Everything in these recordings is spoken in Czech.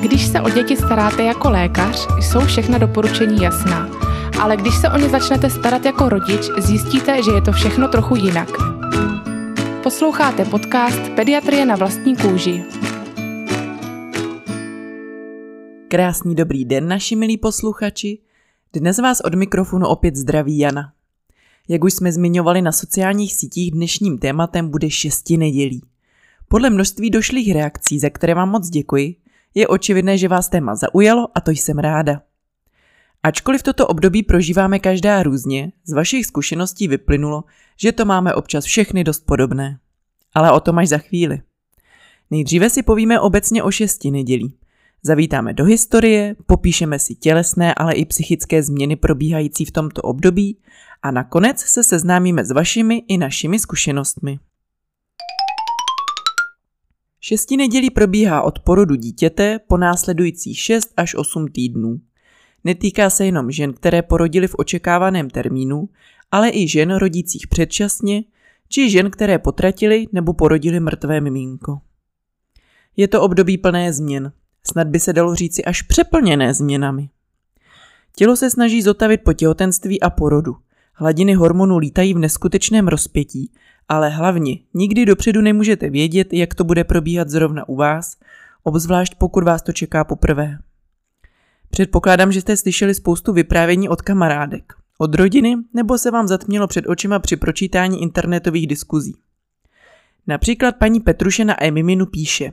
Když se o děti staráte jako lékař, jsou všechna doporučení jasná. Ale když se o ně začnete starat jako rodič, zjistíte, že je to všechno trochu jinak. Posloucháte podcast Pediatrie na vlastní kůži. Krásný dobrý den, naši milí posluchači. Dnes vás od mikrofonu opět zdraví Jana. Jak už jsme zmiňovali na sociálních sítích, dnešním tématem bude šesti nedělí. Podle množství došlých reakcí, za které vám moc děkuji, je očividné, že vás téma zaujalo a to jsem ráda. Ačkoliv toto období prožíváme každá různě, z vašich zkušeností vyplynulo, že to máme občas všechny dost podobné. Ale o tom až za chvíli. Nejdříve si povíme obecně o šesti nedělí. Zavítáme do historie, popíšeme si tělesné, ale i psychické změny probíhající v tomto období a nakonec se seznámíme s vašimi i našimi zkušenostmi. Šesti nedělí probíhá od porodu dítěte po následující 6 až 8 týdnů. Netýká se jenom žen, které porodily v očekávaném termínu, ale i žen rodících předčasně, či žen, které potratily nebo porodily mrtvé miminko. Je to období plné změn, snad by se dalo říci až přeplněné změnami. Tělo se snaží zotavit po těhotenství a porodu. Hladiny hormonů lítají v neskutečném rozpětí ale hlavně nikdy dopředu nemůžete vědět, jak to bude probíhat zrovna u vás, obzvlášť pokud vás to čeká poprvé. Předpokládám, že jste slyšeli spoustu vyprávění od kamarádek, od rodiny nebo se vám zatmělo před očima při pročítání internetových diskuzí. Například paní Petruše na Emiminu píše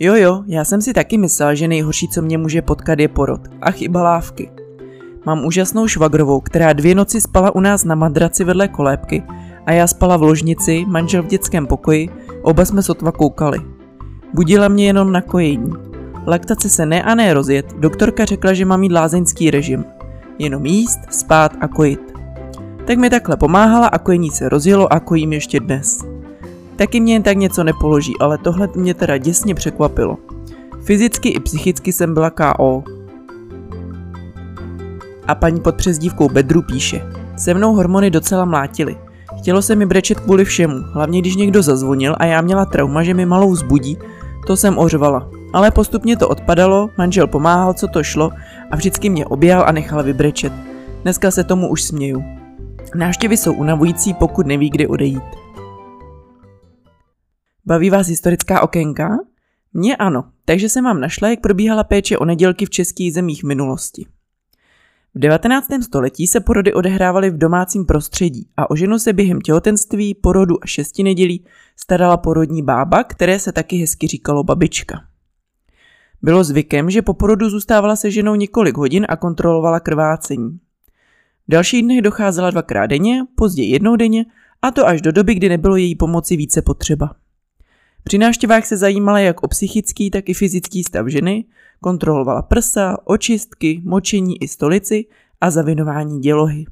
Jo jo, já jsem si taky myslela, že nejhorší, co mě může potkat, je porod. A chyba lávky. Mám úžasnou švagrovou, která dvě noci spala u nás na madraci vedle kolébky a já spala v ložnici, manžel v dětském pokoji, oba jsme sotva koukali. Budila mě jenom na kojení. Laktace se ne a ne rozjet, doktorka řekla, že mám mít lázeňský režim. Jenom jíst, spát a kojit. Tak mi takhle pomáhala a kojení se rozjelo a kojím ještě dnes. Taky mě jen tak něco nepoloží, ale tohle mě teda děsně překvapilo. Fyzicky i psychicky jsem byla KO. A paní pod přezdívkou Bedru píše. Se mnou hormony docela mlátily. Chtělo se mi brečet kvůli všemu, hlavně když někdo zazvonil a já měla trauma, že mi malou zbudí, to jsem ořvala. Ale postupně to odpadalo, manžel pomáhal, co to šlo a vždycky mě objal a nechal vybrečet. Dneska se tomu už směju. Návštěvy jsou unavující, pokud neví, kdy odejít. Baví vás historická okénka? Mně ano, takže jsem vám našla, jak probíhala péče o nedělky v českých zemích minulosti. V 19. století se porody odehrávaly v domácím prostředí a o ženu se během těhotenství, porodu a šesti nedělí starala porodní bába, které se taky hezky říkalo babička. Bylo zvykem, že po porodu zůstávala se ženou několik hodin a kontrolovala krvácení. V dalších dnech docházela dvakrát denně, později jednou denně a to až do doby, kdy nebylo její pomoci více potřeba. Při návštěvách se zajímala jak o psychický, tak i fyzický stav ženy, kontrolovala prsa, očistky, močení i stolici a zavinování dělohy.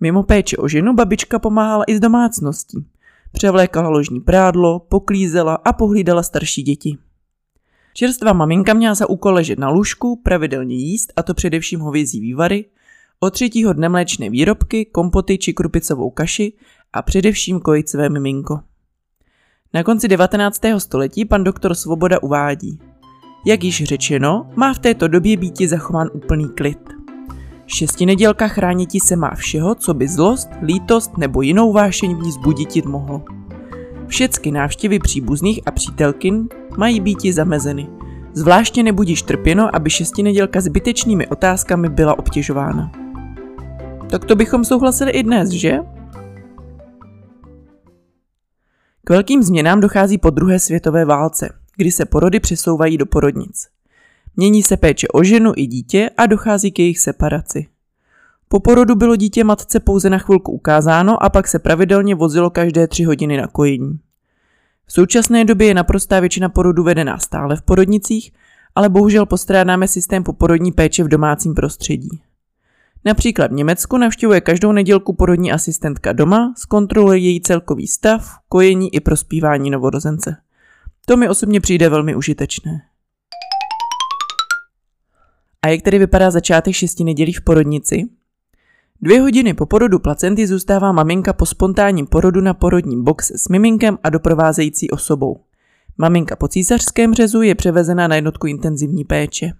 Mimo péče o ženu babička pomáhala i z domácností. Převlékala ložní prádlo, poklízela a pohlídala starší děti. Čerstvá maminka měla za úkol ležet na lůžku, pravidelně jíst, a to především hovězí vývary, od třetího dne mléčné výrobky, kompoty či krupicovou kaši a především kojit své miminko. Na konci 19. století pan doktor Svoboda uvádí. Jak již řečeno, má v této době být zachován úplný klid. Šestinedělka chránití se má všeho, co by zlost, lítost nebo jinou vášeň v ní zbuditit mohlo. Všecky návštěvy příbuzných a přítelkin mají být zamezeny. Zvláště nebudíš trpěno, aby šestinedělka zbytečnými otázkami byla obtěžována. Tak to bychom souhlasili i dnes, že? K velkým změnám dochází po druhé světové válce, kdy se porody přesouvají do porodnic. Mění se péče o ženu i dítě a dochází k jejich separaci. Po porodu bylo dítě matce pouze na chvilku ukázáno a pak se pravidelně vozilo každé tři hodiny na kojení. V současné době je naprostá většina porodu vedená stále v porodnicích, ale bohužel postrádáme systém poporodní péče v domácím prostředí. Například v Německu navštěvuje každou nedělku porodní asistentka doma, zkontroluje její celkový stav, kojení i prospívání novorozence. To mi osobně přijde velmi užitečné. A jak tedy vypadá začátek šesti nedělí v porodnici? Dvě hodiny po porodu placenty zůstává maminka po spontánním porodu na porodním boxe s miminkem a doprovázející osobou. Maminka po císařském řezu je převezena na jednotku intenzivní péče.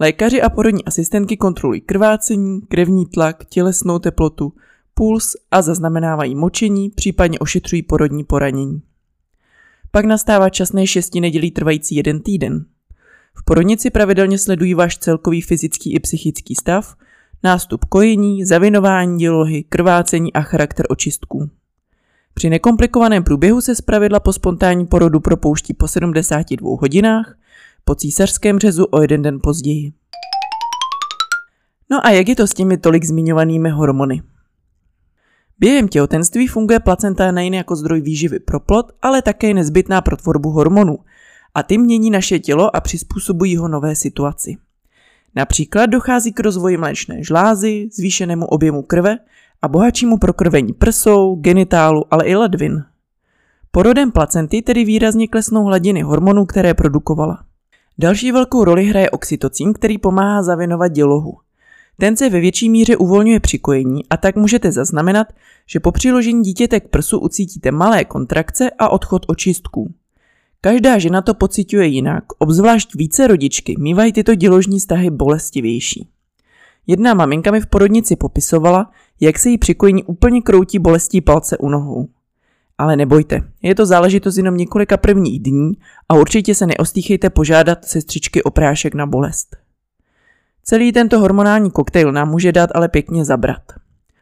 Lékaři a porodní asistentky kontrolují krvácení, krevní tlak, tělesnou teplotu, puls a zaznamenávají močení, případně ošetřují porodní poranění. Pak nastává časné šesti nedělí trvající jeden týden. V porodnici pravidelně sledují váš celkový fyzický i psychický stav, nástup kojení, zavinování dělohy, krvácení a charakter očistků. Při nekomplikovaném průběhu se zpravidla po spontánní porodu propouští po 72 hodinách, po císařském řezu o jeden den později. No a jak je to s těmi tolik zmiňovanými hormony? Během těhotenství funguje placenta nejen jako zdroj výživy pro plod, ale také nezbytná pro tvorbu hormonů a ty mění naše tělo a přizpůsobují ho nové situaci. Například dochází k rozvoji mléčné žlázy, zvýšenému objemu krve a bohatšímu prokrvení prsou, genitálu, ale i ledvin. Porodem placenty tedy výrazně klesnou hladiny hormonů, které produkovala. Další velkou roli hraje oxytocin, který pomáhá zavinovat dělohu. Ten se ve větší míře uvolňuje při kojení a tak můžete zaznamenat, že po přiložení dítěte k prsu ucítíte malé kontrakce a odchod očistků. Každá žena to pociťuje jinak, obzvlášť více rodičky mývají tyto děložní stahy bolestivější. Jedna maminka mi v porodnici popisovala, jak se jí při kojení úplně kroutí bolestí palce u nohou. Ale nebojte, je to záležitost jenom několika prvních dní a určitě se neostýchejte požádat sestřičky o prášek na bolest. Celý tento hormonální koktejl nám může dát ale pěkně zabrat.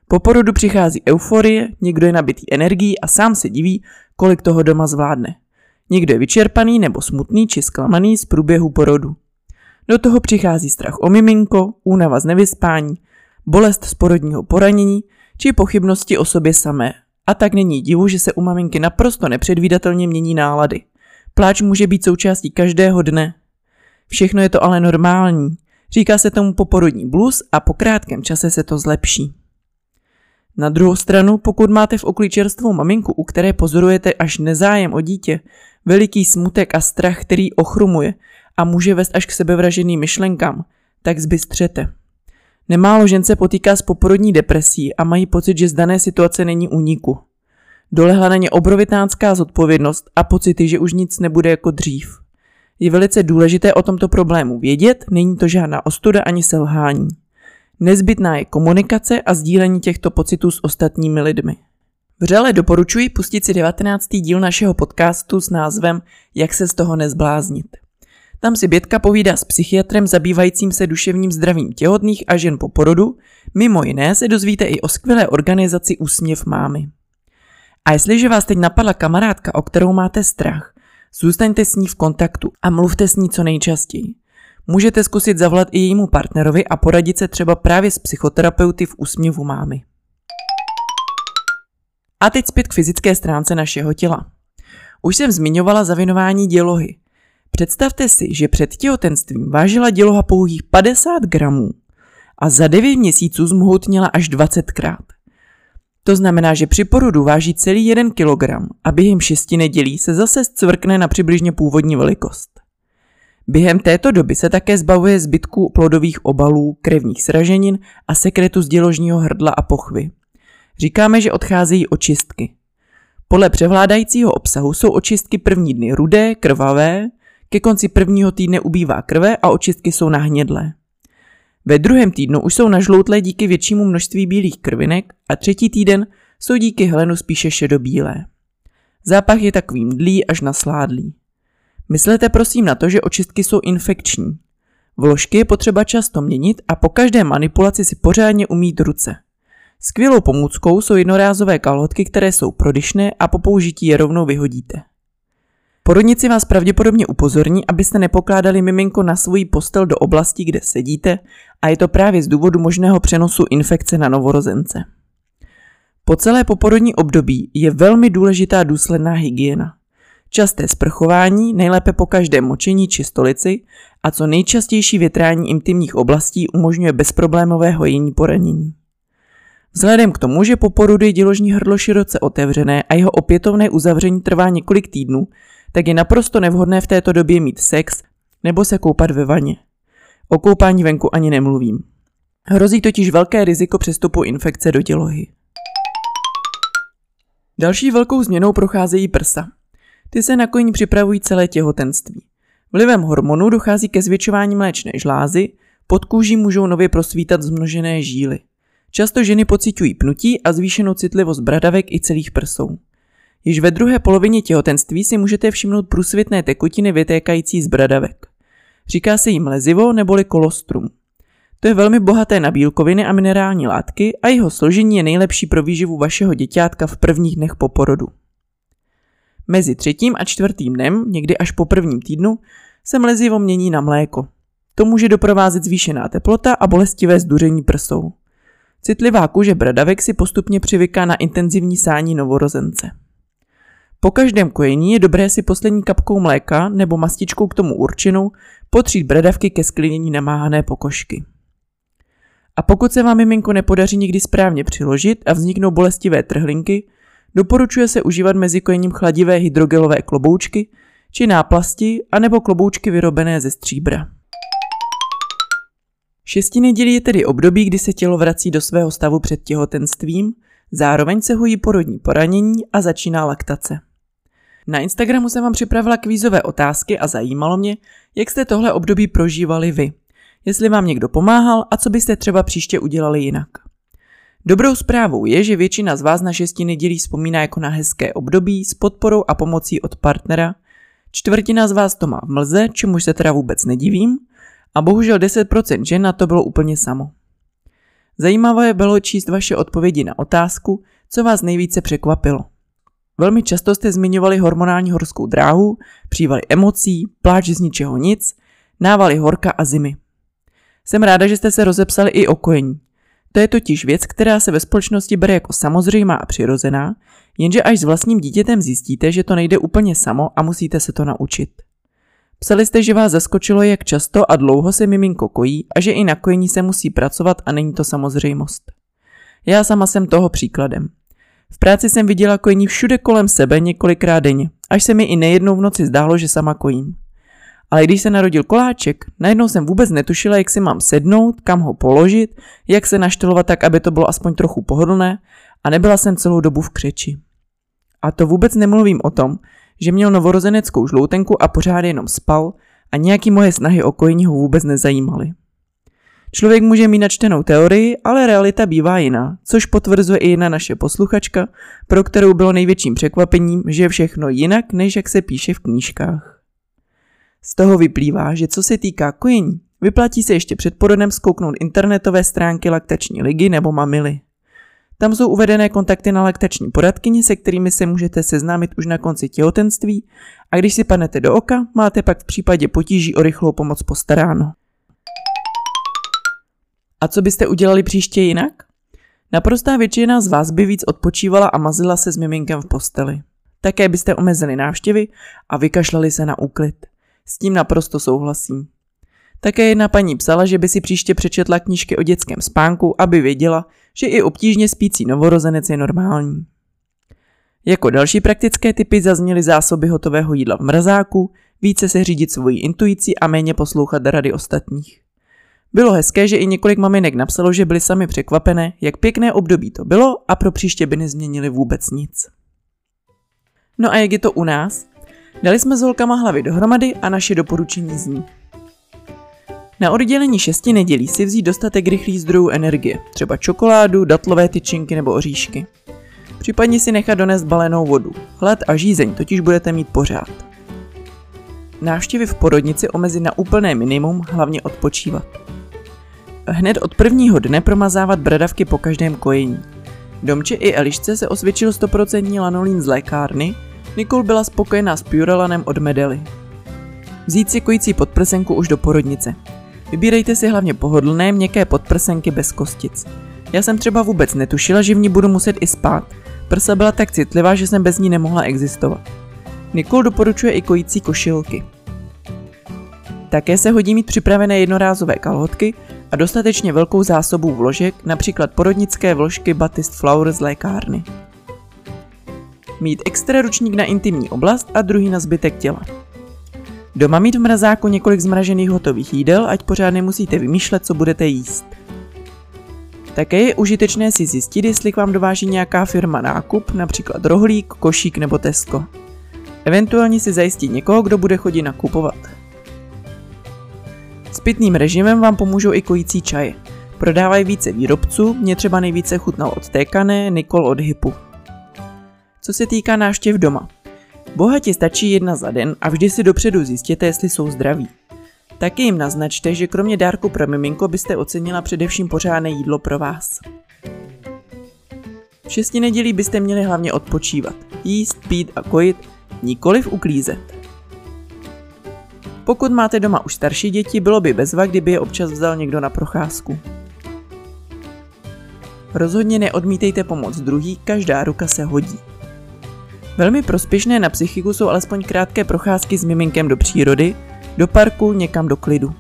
Po porodu přichází euforie, někdo je nabitý energií a sám se diví, kolik toho doma zvládne. Někdo je vyčerpaný nebo smutný či zklamaný z průběhu porodu. Do toho přichází strach o miminko, únava z nevyspání, bolest z porodního poranění či pochybnosti o sobě samé. A tak není divu, že se u maminky naprosto nepředvídatelně mění nálady. Pláč může být součástí každého dne. Všechno je to ale normální. Říká se tomu poporodní blues a po krátkém čase se to zlepší. Na druhou stranu, pokud máte v okolí čerstvou maminku, u které pozorujete až nezájem o dítě, veliký smutek a strach, který ochrumuje a může vést až k sebevraženým myšlenkám, tak zbystřete. Nemálo žen se potýká s poporodní depresí a mají pocit, že z dané situace není úniku. Dolehla na ně obrovitánská zodpovědnost a pocity, že už nic nebude jako dřív. Je velice důležité o tomto problému vědět, není to žádná ostuda ani selhání. Nezbytná je komunikace a sdílení těchto pocitů s ostatními lidmi. Vřele doporučuji pustit si 19. díl našeho podcastu s názvem Jak se z toho nezbláznit. Tam si Bětka povídá s psychiatrem zabývajícím se duševním zdravím těhotných a žen po porodu, mimo jiné se dozvíte i o skvělé organizaci Úsměv mámy. A jestliže vás teď napadla kamarádka, o kterou máte strach, zůstaňte s ní v kontaktu a mluvte s ní co nejčastěji. Můžete zkusit zavolat i jejímu partnerovi a poradit se třeba právě s psychoterapeuty v úsměvu mámy. A teď zpět k fyzické stránce našeho těla. Už jsem zmiňovala zavinování dělohy. Představte si, že před těhotenstvím vážila děloha pouhých 50 gramů a za 9 měsíců zmohutněla až 20 krát. To znamená, že při porodu váží celý 1 kg a během 6 nedělí se zase zcvrkne na přibližně původní velikost. Během této doby se také zbavuje zbytků plodových obalů, krevních sraženin a sekretu z děložního hrdla a pochvy. Říkáme, že odcházejí očistky. Podle převládajícího obsahu jsou očistky první dny rudé, krvavé, ke konci prvního týdne ubývá krve a očistky jsou nahnědlé. Ve druhém týdnu už jsou nažloutlé díky většímu množství bílých krvinek a třetí týden jsou díky helenu spíše šedobílé. Zápach je takový mdlý až nasládlý. Myslete prosím na to, že očistky jsou infekční. Vložky je potřeba často měnit a po každé manipulaci si pořádně umít ruce. Skvělou pomůckou jsou jednorázové kalhotky, které jsou prodyšné a po použití je rovnou vyhodíte. Porodnici vás pravděpodobně upozorní, abyste nepokládali miminko na svůj postel do oblasti, kde sedíte a je to právě z důvodu možného přenosu infekce na novorozence. Po celé poporodní období je velmi důležitá důsledná hygiena. Časté sprchování, nejlépe po každém močení či stolici a co nejčastější větrání intimních oblastí umožňuje bezproblémové hojení poranění. Vzhledem k tomu, že po porodu je děložní hrdlo široce otevřené a jeho opětovné uzavření trvá několik týdnů, tak je naprosto nevhodné v této době mít sex nebo se koupat ve vaně. O koupání venku ani nemluvím. Hrozí totiž velké riziko přestupu infekce do dělohy. Další velkou změnou procházejí prsa. Ty se na kojení připravují celé těhotenství. Vlivem hormonů dochází ke zvětšování mléčné žlázy, pod kůží můžou nově prosvítat zmnožené žíly. Často ženy pociťují pnutí a zvýšenou citlivost bradavek i celých prsou. Již ve druhé polovině těhotenství si můžete všimnout průsvitné tekutiny vytékající z bradavek. Říká se jim lezivo neboli kolostrum. To je velmi bohaté na bílkoviny a minerální látky a jeho složení je nejlepší pro výživu vašeho děťátka v prvních dnech po porodu. Mezi třetím a čtvrtým dnem, někdy až po prvním týdnu, se mlezivo mění na mléko. To může doprovázet zvýšená teplota a bolestivé zduření prsou. Citlivá kůže bradavek si postupně přivyká na intenzivní sání novorozence. Po každém kojení je dobré si poslední kapkou mléka nebo mastičkou k tomu určenou potřít bradavky ke sklinění namáhané pokožky. A pokud se vám miminko nepodaří nikdy správně přiložit a vzniknou bolestivé trhlinky, doporučuje se užívat mezi kojením chladivé hydrogelové kloboučky či náplasti anebo kloboučky vyrobené ze stříbra. Šesti nedělí je tedy období, kdy se tělo vrací do svého stavu před těhotenstvím, zároveň se hojí porodní poranění a začíná laktace. Na Instagramu jsem vám připravila kvízové otázky a zajímalo mě, jak jste tohle období prožívali vy. Jestli vám někdo pomáhal a co byste třeba příště udělali jinak. Dobrou zprávou je, že většina z vás na šesti nedělí vzpomíná jako na hezké období s podporou a pomocí od partnera. Čtvrtina z vás to má v mlze, čemuž se teda vůbec nedivím, a bohužel 10% žen na to bylo úplně samo. Zajímavé bylo číst vaše odpovědi na otázku, co vás nejvíce překvapilo. Velmi často jste zmiňovali hormonální horskou dráhu, přívaly emocí, pláč z ničeho nic, návaly horka a zimy. Jsem ráda, že jste se rozepsali i o kojení. To je totiž věc, která se ve společnosti bere jako samozřejmá a přirozená, jenže až s vlastním dítětem zjistíte, že to nejde úplně samo a musíte se to naučit. Psali jste, že vás zaskočilo, jak často a dlouho se miminko kojí a že i na kojení se musí pracovat a není to samozřejmost. Já sama jsem toho příkladem. V práci jsem viděla kojení všude kolem sebe několikrát denně, až se mi i nejednou v noci zdálo, že sama kojím. Ale když se narodil koláček, najednou jsem vůbec netušila, jak si mám sednout, kam ho položit, jak se naštelovat tak, aby to bylo aspoň trochu pohodlné a nebyla jsem celou dobu v křeči. A to vůbec nemluvím o tom, že měl novorozeneckou žloutenku a pořád jenom spal a nějaký moje snahy o kojení ho vůbec nezajímaly. Člověk může mít načtenou teorii, ale realita bývá jiná, což potvrzuje i jedna naše posluchačka, pro kterou bylo největším překvapením, že je všechno jinak, než jak se píše v knížkách. Z toho vyplývá, že co se týká kojení, vyplatí se ještě před porodem zkouknout internetové stránky laktační ligy nebo mamily. Tam jsou uvedené kontakty na laktační poradkyni, se kterými se můžete seznámit už na konci těhotenství a když si padnete do oka, máte pak v případě potíží o rychlou pomoc postaráno. A co byste udělali příště jinak? Naprostá většina z vás by víc odpočívala a mazila se s miminkem v posteli. Také byste omezili návštěvy a vykašlali se na úklid. S tím naprosto souhlasím. Také jedna paní psala, že by si příště přečetla knížky o dětském spánku, aby věděla, že i obtížně spící novorozenec je normální. Jako další praktické typy zazněly zásoby hotového jídla v mrazáku, více se řídit svojí intuicí a méně poslouchat rady ostatních. Bylo hezké, že i několik maminek napsalo, že byly sami překvapené, jak pěkné období to bylo a pro příště by nezměnili vůbec nic. No a jak je to u nás? Dali jsme s holkama hlavy dohromady a naše doporučení zní. Na oddělení šesti nedělí si vzít dostatek rychlých zdrojů energie, třeba čokoládu, datlové tyčinky nebo oříšky. Případně si nechat donést balenou vodu. Hlad a žízeň totiž budete mít pořád. Návštěvy v porodnici omezit na úplné minimum, hlavně odpočívat. Hned od prvního dne promazávat bradavky po každém kojení. Domče i Elišce se osvědčil 100% lanolín z lékárny, Nikol byla spokojená s Purelanem od Medely. Vzít si kojící podprsenku už do porodnice. Vybírejte si hlavně pohodlné, měkké podprsenky bez kostic. Já jsem třeba vůbec netušila, že v ní budu muset i spát. Prsa byla tak citlivá, že jsem bez ní nemohla existovat. Nikol doporučuje i kojící košilky. Také se hodí mít připravené jednorázové kalhotky a dostatečně velkou zásobu vložek, například porodnické vložky Batist Flower z lékárny. Mít extra ručník na intimní oblast a druhý na zbytek těla. Doma mít v mrazáku několik zmražených hotových jídel, ať pořád nemusíte vymýšlet, co budete jíst. Také je užitečné si zjistit, jestli k vám dováží nějaká firma nákup, například rohlík, košík nebo Tesco. Eventuálně si zajistit někoho, kdo bude chodit nakupovat. S pitným režimem vám pomůžou i kojící čaje. Prodávají více výrobců, mě třeba nejvíce chutnal od Tékané, Nikol od Hypu. Co se týká návštěv doma. Bohatě stačí jedna za den a vždy si dopředu zjistěte, jestli jsou zdraví. Taky jim naznačte, že kromě dárku pro miminko byste ocenila především pořádné jídlo pro vás. V šesti nedělí byste měli hlavně odpočívat, jíst, pít a kojit, nikoliv uklízet. Pokud máte doma už starší děti, bylo by bezva, kdyby je občas vzal někdo na procházku. Rozhodně neodmítejte pomoc druhý, každá ruka se hodí. Velmi prospěšné na psychiku jsou alespoň krátké procházky s miminkem do přírody, do parku, někam do klidu.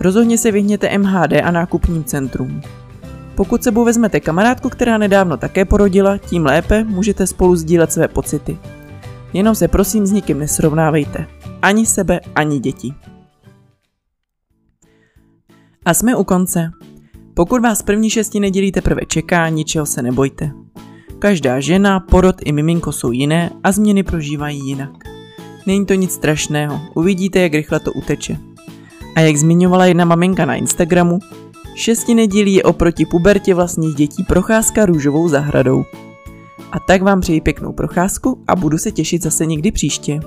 Rozhodně se vyhněte MHD a nákupním centrum. Pokud sebou vezmete kamarádku, která nedávno také porodila, tím lépe můžete spolu sdílet své pocity. Jenom se prosím s nikým nesrovnávejte. Ani sebe, ani děti. A jsme u konce. Pokud vás první šesti nedělí teprve čeká, ničeho se nebojte. Každá žena, porod i miminko jsou jiné a změny prožívají jinak. Není to nic strašného, uvidíte, jak rychle to uteče. A jak zmiňovala jedna maminka na Instagramu, šesti nedělí je oproti pubertě vlastních dětí procházka růžovou zahradou. A tak vám přeji pěknou procházku a budu se těšit zase někdy příště.